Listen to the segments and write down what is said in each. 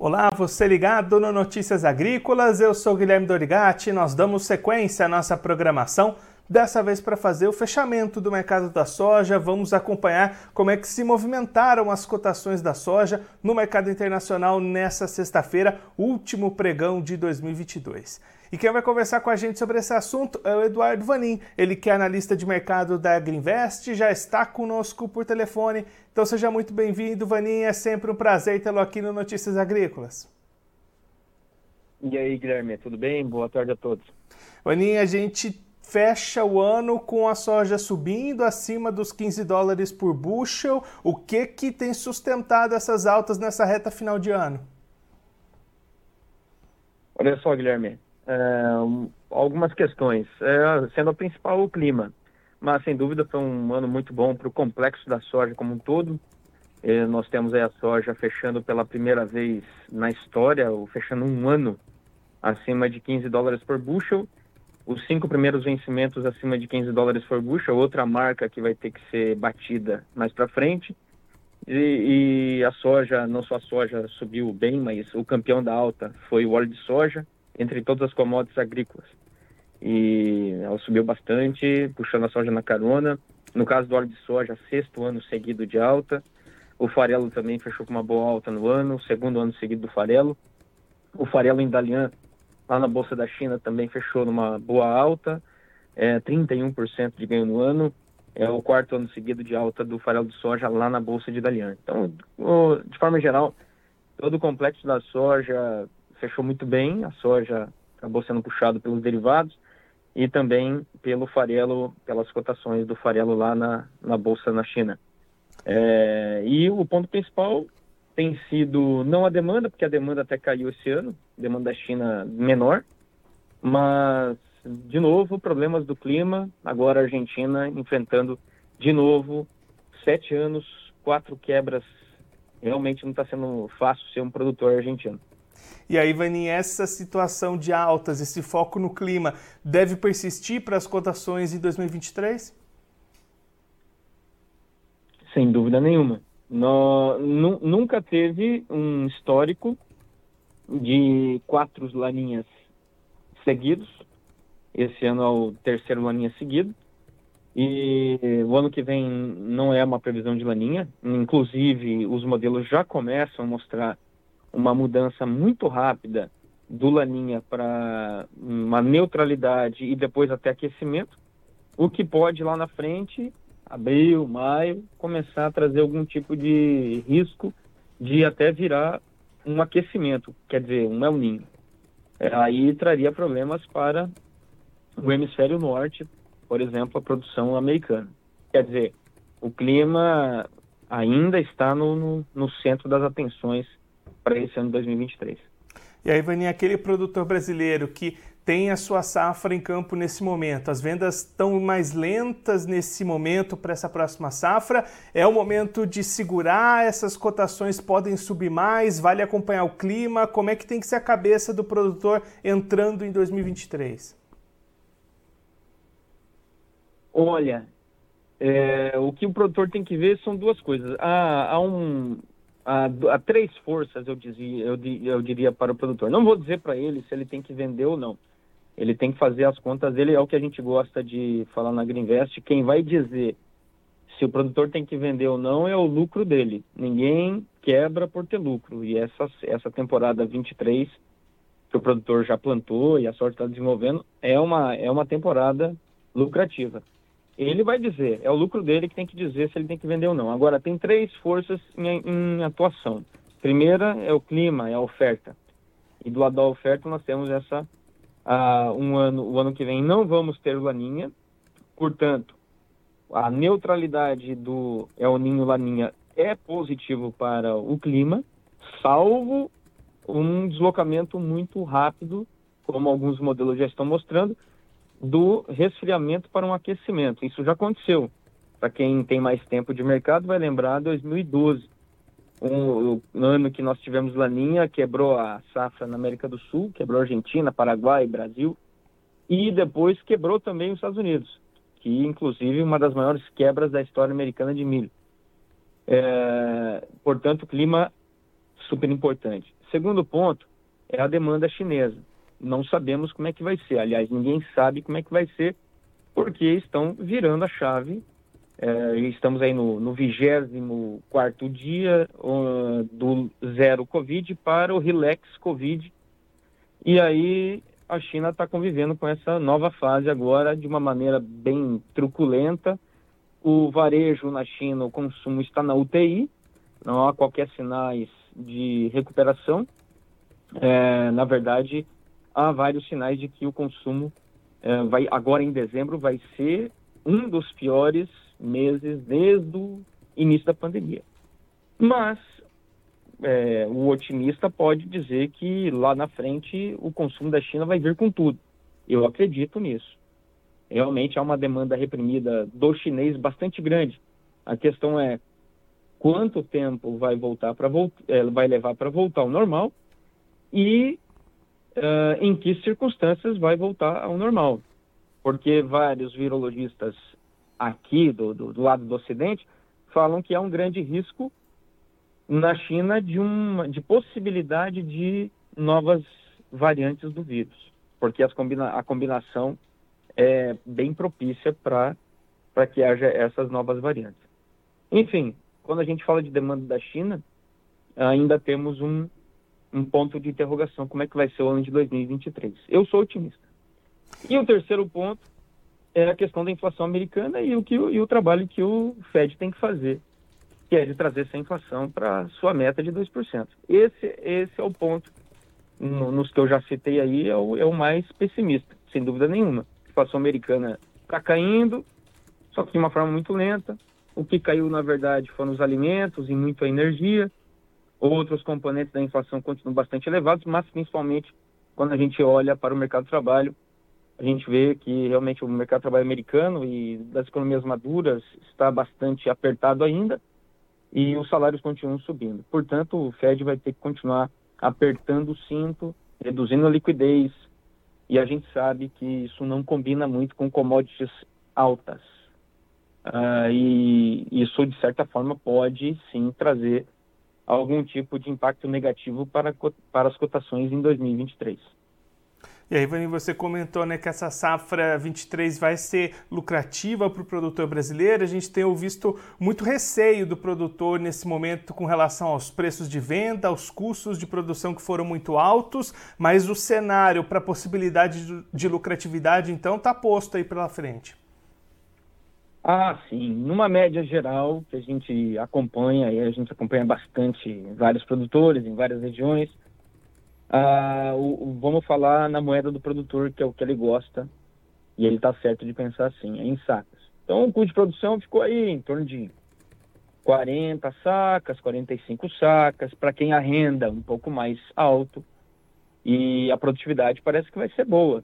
Olá, você ligado no Notícias Agrícolas, eu sou Guilherme Dorigati, nós damos sequência à nossa programação, dessa vez para fazer o fechamento do mercado da soja, vamos acompanhar como é que se movimentaram as cotações da soja no mercado internacional nessa sexta-feira, último pregão de 2022. E quem vai conversar com a gente sobre esse assunto é o Eduardo Vanin, ele que é analista de mercado da Agriinvest, já está conosco por telefone. Então seja muito bem-vindo, Vanin, é sempre um prazer tê-lo aqui no Notícias Agrícolas. E aí, Guilherme, tudo bem? Boa tarde a todos. Vanin, a gente fecha o ano com a soja subindo acima dos 15 dólares por bushel. O que que tem sustentado essas altas nessa reta final de ano? Olha só, Guilherme, é, algumas questões, é, sendo a principal o clima, mas sem dúvida foi um ano muito bom para o complexo da soja como um todo. É, nós temos a soja fechando pela primeira vez na história, ou fechando um ano acima de 15 dólares por bushel. Os cinco primeiros vencimentos acima de 15 dólares por bushel, outra marca que vai ter que ser batida mais para frente. E, e, a soja, não só a soja subiu bem, mas o campeão da alta foi o óleo de soja entre todas as commodities agrícolas. E ela subiu bastante, puxando a soja na carona. No caso do óleo de soja, sexto ano seguido de alta. O farelo também fechou com uma boa alta no ano, segundo ano seguido do farelo. O farelo em Dalian, lá na Bolsa da China, também fechou numa boa alta, é, 31% de ganho no ano. É o quarto ano seguido de alta do farelo de soja lá na Bolsa de Dalian. Então, de forma geral, todo o complexo da soja fechou muito bem, a soja acabou sendo puxado pelos derivados e também pelo farelo, pelas cotações do farelo lá na, na bolsa na China. É, e o ponto principal tem sido não a demanda, porque a demanda até caiu esse ano, demanda da China menor, mas de novo problemas do clima, agora a Argentina enfrentando de novo sete anos, quatro quebras, realmente não está sendo fácil ser um produtor argentino. E aí, Vani, essa situação de altas, esse foco no clima, deve persistir para as cotações em 2023? Sem dúvida nenhuma. No, nunca teve um histórico de quatro laninhas seguidos. Esse ano é o terceiro laninha seguido. E o ano que vem não é uma previsão de laninha. Inclusive, os modelos já começam a mostrar uma mudança muito rápida do laninha para uma neutralidade e depois até aquecimento, o que pode lá na frente, abril, maio, começar a trazer algum tipo de risco de até virar um aquecimento, quer dizer, um El Ninho. É, aí traria problemas para o hemisfério norte, por exemplo, a produção americana. Quer dizer, o clima ainda está no, no, no centro das atenções para esse ano 2023. E aí, Vaninha, aquele produtor brasileiro que tem a sua safra em campo nesse momento, as vendas estão mais lentas nesse momento para essa próxima safra, é o momento de segurar, essas cotações podem subir mais, vale acompanhar o clima, como é que tem que ser a cabeça do produtor entrando em 2023? Olha, é, o que o produtor tem que ver são duas coisas. Há, há um, há, há três forças, eu, dizia, eu, eu diria, para o produtor. Não vou dizer para ele se ele tem que vender ou não. Ele tem que fazer as contas dele, é o que a gente gosta de falar na Greenvest. Quem vai dizer se o produtor tem que vender ou não é o lucro dele. Ninguém quebra por ter lucro. E essa, essa temporada 23, que o produtor já plantou e a sorte está desenvolvendo, é uma, é uma temporada lucrativa ele vai dizer, é o lucro dele que tem que dizer se ele tem que vender ou não. Agora, tem três forças em, em atuação. Primeira é o clima, é a oferta. E do lado da oferta nós temos essa, uh, um ano, o ano que vem não vamos ter laninha, portanto, a neutralidade do El Ninho Laninha é positivo para o clima, salvo um deslocamento muito rápido, como alguns modelos já estão mostrando, do resfriamento para um aquecimento. Isso já aconteceu. Para quem tem mais tempo de mercado, vai lembrar 2012, um, um ano que nós tivemos laninha, quebrou a safra na América do Sul, quebrou Argentina, Paraguai, Brasil, e depois quebrou também os Estados Unidos, que inclusive uma das maiores quebras da história americana de milho. É, portanto, clima super importante. Segundo ponto é a demanda chinesa. Não sabemos como é que vai ser. Aliás, ninguém sabe como é que vai ser, porque estão virando a chave. É, estamos aí no, 24 dia uh, do zero Covid para o relax Covid. E aí a China está convivendo com essa nova fase agora de uma maneira bem truculenta. O varejo na China, o consumo está na UTI, não há qualquer sinais de recuperação. É, na verdade, há vários sinais de que o consumo é, vai agora em dezembro vai ser um dos piores meses desde o início da pandemia. Mas é, o otimista pode dizer que lá na frente o consumo da China vai vir com tudo. Eu acredito nisso. Realmente há uma demanda reprimida do chinês bastante grande. A questão é quanto tempo vai voltar para é, vai levar para voltar ao normal e uh, em que circunstâncias vai voltar ao normal. Porque vários virologistas aqui do, do, do lado do Ocidente falam que há um grande risco na China de uma de possibilidade de novas variantes do vírus, porque combina, a combinação é bem propícia para para que haja essas novas variantes. Enfim, quando a gente fala de demanda da China, ainda temos um, um ponto de interrogação, como é que vai ser o ano de 2023. Eu sou otimista. E o terceiro ponto é a questão da inflação americana e o, que, e o trabalho que o Fed tem que fazer que é de trazer essa inflação para sua meta de 2%. Esse, esse é o ponto, no, nos que eu já citei aí, é o, é o mais pessimista, sem dúvida nenhuma. A inflação americana está caindo, só que de uma forma muito lenta. O que caiu, na verdade, foram os alimentos e muito a energia. Outros componentes da inflação continuam bastante elevados, mas principalmente quando a gente olha para o mercado de trabalho, a gente vê que realmente o mercado de trabalho americano e das economias maduras está bastante apertado ainda e os salários continuam subindo. Portanto, o Fed vai ter que continuar apertando o cinto, reduzindo a liquidez, e a gente sabe que isso não combina muito com commodities altas. Uh, e isso, de certa forma, pode sim trazer algum tipo de impacto negativo para, para as cotações em 2023. E aí, Vani, você comentou né, que essa safra 23 vai ser lucrativa para o produtor brasileiro. A gente tem visto muito receio do produtor nesse momento com relação aos preços de venda, aos custos de produção que foram muito altos, mas o cenário para a possibilidade de, de lucratividade, então, está posto aí pela frente. Ah, sim. Numa média geral, que a gente acompanha, e a gente acompanha bastante vários produtores em várias regiões, ah, o, o, vamos falar na moeda do produtor, que é o que ele gosta, e ele está certo de pensar assim, é em sacas. Então, o custo de produção ficou aí em torno de 40 sacas, 45 sacas, para quem arrenda um pouco mais alto, e a produtividade parece que vai ser boa.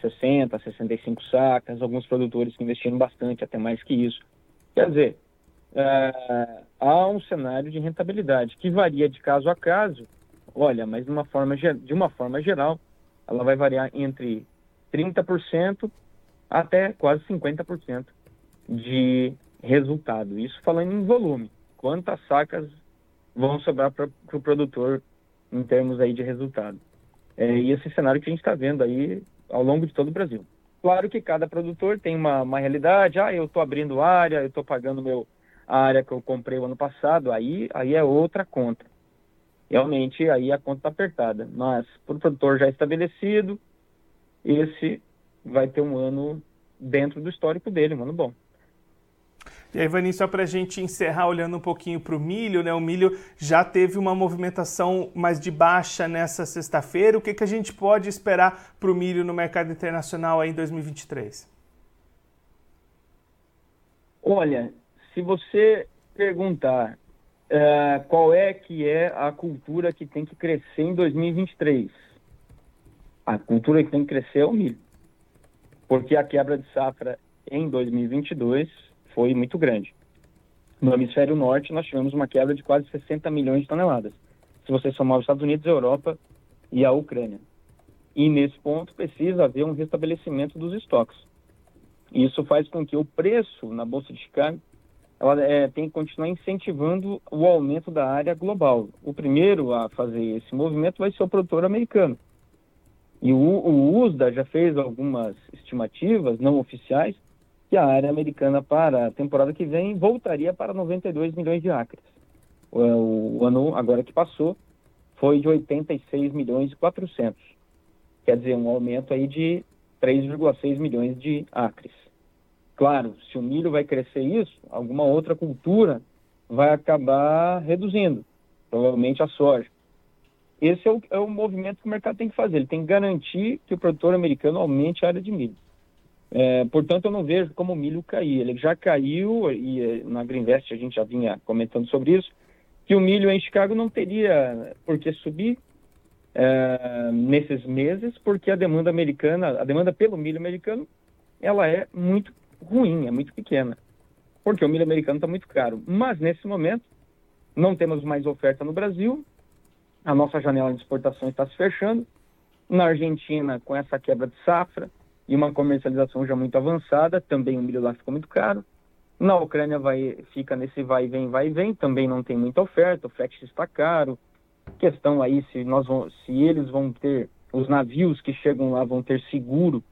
60, 65 sacas, alguns produtores que investiram bastante, até mais que isso. Quer dizer, é, há um cenário de rentabilidade que varia de caso a caso, Olha, mas de uma forma, de uma forma geral, ela vai variar entre 30% até quase 50% de resultado. Isso falando em volume. Quantas sacas vão sobrar para o pro produtor em termos aí de resultado? É, e esse cenário que a gente está vendo aí ao longo de todo o Brasil. Claro que cada produtor tem uma, uma realidade. Ah, eu estou abrindo área, eu estou pagando meu, a área que eu comprei o ano passado. Aí, aí é outra conta realmente aí a conta está apertada. Mas para o produtor já estabelecido, esse vai ter um ano dentro do histórico dele, um ano bom. E aí, Vaninho, só para a gente encerrar olhando um pouquinho para o milho, né? O milho já teve uma movimentação mais de baixa nessa sexta-feira. O que, que a gente pode esperar para o milho no mercado internacional aí em 2023? Olha, se você perguntar uh, qual é que é a cultura que tem que crescer em 2023? A cultura que tem que crescer é o milho, porque a quebra de safra em 2022 foi muito grande. No hemisfério norte, nós tivemos uma quebra de quase 60 milhões de toneladas. Se você somar os Estados Unidos, a Europa e a Ucrânia. E nesse ponto precisa haver um restabelecimento dos estoques. Isso faz com que o preço na Bolsa de Chicago ela é, tem que continuar incentivando o aumento da área global. O primeiro a fazer esse movimento vai ser o produtor americano. E o, o USDA já fez algumas estimativas não oficiais que a área americana para a temporada que vem voltaria para 92 milhões de acres. O, ano agora que passou foi de 86 milhões e 400. Quer dizer, um aumento aí de 3,6 milhões de acres. Claro, se o milho vai crescer isso, alguma outra cultura vai acabar reduzindo, provavelmente a soja. Esse é o, é o movimento que o mercado tem que fazer. Ele tem que garantir que o produtor americano aumente a área de milho. É, portanto, eu não vejo como o milho cair. Ele já caiu, e eh, na Greenvest a gente já vinha comentando sobre isso, que o milho em Chicago não teria por que subir é, nesses meses, porque a demanda americana, a demanda pelo milho americano, ela é muito ruim, é muito pequena, porque o milho americano está muito caro. Mas nesse momento não temos mais oferta no Brasil, a nossa janela de exportação está se fechando. Na Argentina, com essa quebra de safra e uma comercialização já muito avançada, também o milho lá ficou muito caro. Na Ucrânia vai, fica nesse vai e vem, vai e vem, também não tem muita oferta, o frete está caro. Questão aí se nós vamos, se eles vão ter, os navios que chegam lá vão ter seguro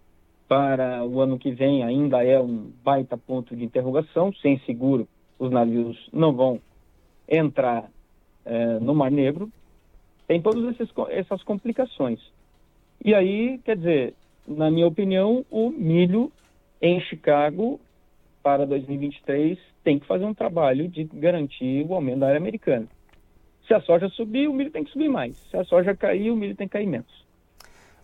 para o ano que vem ainda é um baita ponto de interrogação. Sem seguro, os navios não vão entrar é, no Mar Negro. Tem todas essas complicações. E aí, quer dizer, na minha opinião, o milho em Chicago para 2023 tem que fazer um trabalho de garantir o aumento da área americana. Se a soja subir, o milho tem que subir mais. Se a soja cair, o milho tem que cair menos.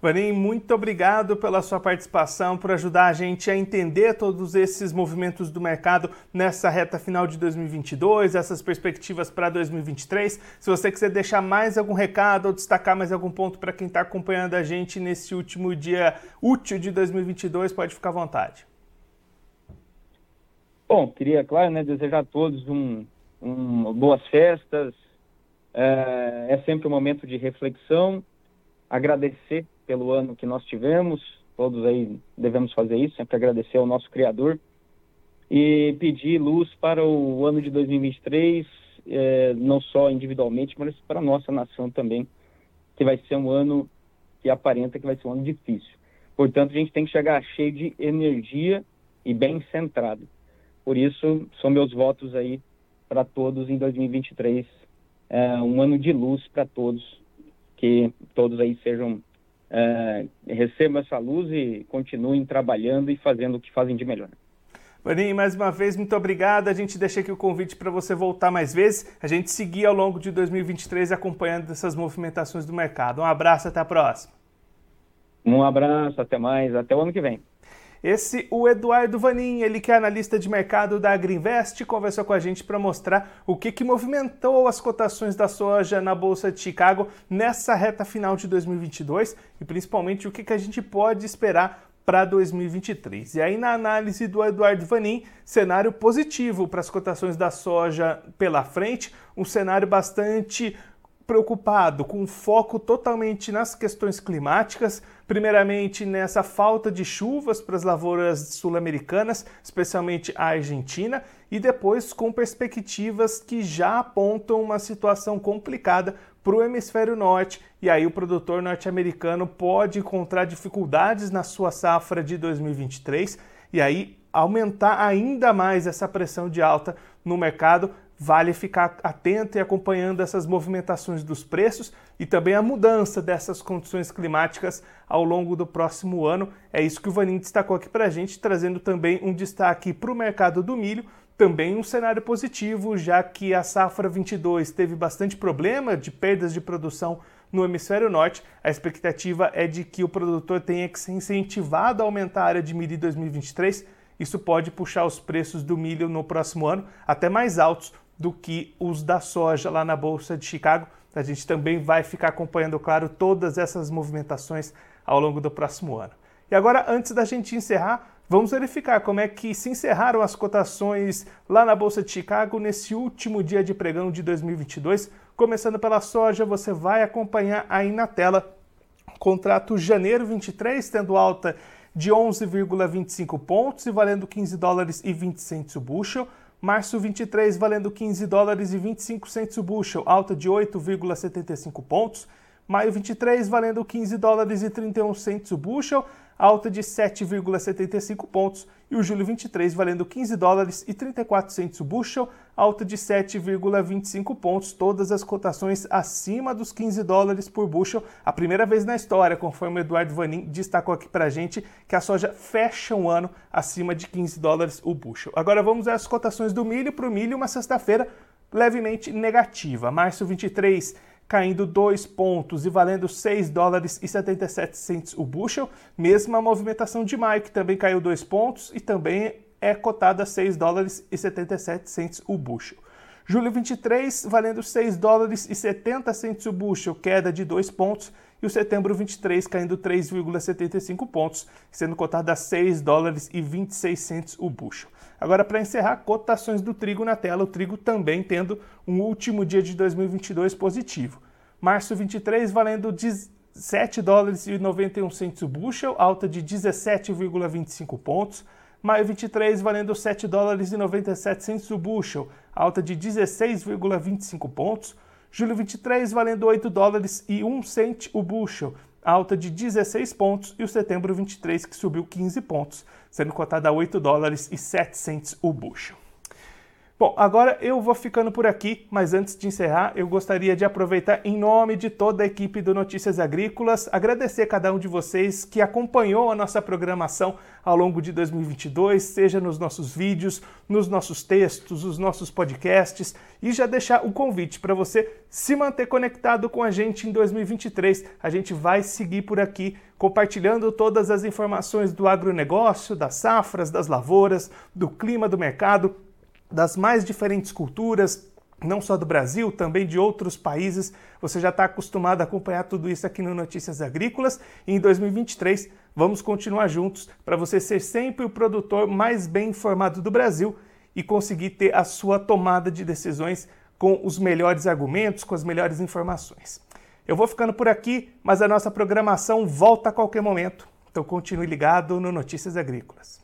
Vanim, muito obrigado pela sua participação, por ajudar a gente a entender todos esses movimentos do mercado nessa reta final de 2022, essas perspectivas para 2023. Se você quiser deixar mais algum recado ou destacar mais algum ponto para quem está acompanhando a gente nesse último dia útil de 2022, pode ficar à vontade. Bom, queria, claro, né, desejar a todos um, um boas festas. É, é sempre um momento de reflexão, agradecer pelo ano que nós tivemos, todos aí devemos fazer isso, sempre agradecer ao nosso Criador e pedir luz para o ano de 2023, é, não só individualmente, mas para a nossa nação também, que vai ser um ano que aparenta que vai ser um ano difícil. Portanto, a gente tem que chegar cheio de energia e bem centrado. Por isso, são meus votos aí para todos em 2023, é, um ano de luz para todos, que todos aí sejam é, recebam essa luz e continuem trabalhando e fazendo o que fazem de melhor. Vaninho, mais uma vez, muito obrigado. A gente deixa aqui o convite para você voltar mais vezes, a gente seguir ao longo de 2023 acompanhando essas movimentações do mercado. Um abraço, até a próxima. Um abraço, até mais, até o ano que vem. Esse, o Eduardo Vanin, ele que é analista de mercado da Agriinvest, conversou com a gente para mostrar o que, que movimentou as cotações da soja na Bolsa de Chicago nessa reta final de 2022 e principalmente o que, que a gente pode esperar para 2023. E aí, na análise do Eduardo Vanin, cenário positivo para as cotações da soja pela frente, um cenário bastante preocupado, com foco totalmente nas questões climáticas, primeiramente nessa falta de chuvas para as lavouras sul-americanas, especialmente a Argentina, e depois com perspectivas que já apontam uma situação complicada para o hemisfério norte, e aí o produtor norte-americano pode encontrar dificuldades na sua safra de 2023, e aí aumentar ainda mais essa pressão de alta no mercado, vale ficar atento e acompanhando essas movimentações dos preços e também a mudança dessas condições climáticas ao longo do próximo ano. É isso que o Vanin destacou aqui para a gente, trazendo também um destaque para o mercado do milho, também um cenário positivo, já que a safra 22 teve bastante problema de perdas de produção no hemisfério norte. A expectativa é de que o produtor tenha que ser incentivado a aumentar a área de milho em 2023. Isso pode puxar os preços do milho no próximo ano até mais altos do que os da soja lá na Bolsa de Chicago. A gente também vai ficar acompanhando, claro, todas essas movimentações ao longo do próximo ano. E agora, antes da gente encerrar, vamos verificar como é que se encerraram as cotações lá na Bolsa de Chicago nesse último dia de pregão de 2022. Começando pela soja, você vai acompanhar aí na tela contrato janeiro 23 tendo alta de 11,25 pontos e valendo 15 dólares e 20 centos o bushel Março 23 valendo 15 dólares e 25 centos o bushel, alta de 8,75 pontos. Maio 23 valendo 15 dólares e 31 centos o bushel, alta de 7,75 pontos, e o julho 23 valendo 15 dólares e 34 centos o bushel, alta de 7,25 pontos, todas as cotações acima dos 15 dólares por bushel, a primeira vez na história, conforme o Eduardo Vanin destacou aqui pra gente, que a soja fecha um ano acima de 15 dólares o bushel. Agora vamos às cotações do milho, para o milho uma sexta-feira levemente negativa, março 23 caindo 2 pontos e valendo 6 dólares e 77 cents o bushel, mesma movimentação de maio, que também caiu 2 pontos e também é cotada a 6 dólares e 77 cents o bushel. Julho 23, valendo 6 dólares e 70 cents o bushel, queda de 2 pontos, e o setembro 23 caindo 3,75 pontos, sendo cotado a 6 dólares e 26 cents o bushel. Agora, para encerrar, cotações do trigo na tela, o trigo também tendo um último dia de 2022 positivo. Março 23 valendo 7 dólares e 91 centos o bushel, alta de 17,25 pontos. Maio 23 valendo 7 dólares e 97 centos o bushel, alta de 16,25 pontos. Julho 23 valendo 8 dólares e 1 cent o bushel, alta de 16 pontos, e o setembro 23 que subiu 15 pontos, sendo cotado a 8 dólares e 7 cents o bushel. Bom, agora eu vou ficando por aqui, mas antes de encerrar, eu gostaria de aproveitar em nome de toda a equipe do Notícias Agrícolas, agradecer a cada um de vocês que acompanhou a nossa programação ao longo de 2022, seja nos nossos vídeos, nos nossos textos, nos nossos podcasts, e já deixar o convite para você se manter conectado com a gente em 2023. A gente vai seguir por aqui compartilhando todas as informações do agronegócio, das safras, das lavouras, do clima do mercado das mais diferentes culturas, não só do Brasil, também de outros países. Você já está acostumado a acompanhar tudo isso aqui no Notícias Agrícolas e em 2023 vamos continuar juntos para você ser sempre o produtor mais bem informado do Brasil e conseguir ter a sua tomada de decisões com os melhores argumentos, com as melhores informações. Eu vou ficando por aqui, mas a nossa programação volta a qualquer momento. Então continue ligado no Notícias Agrícolas.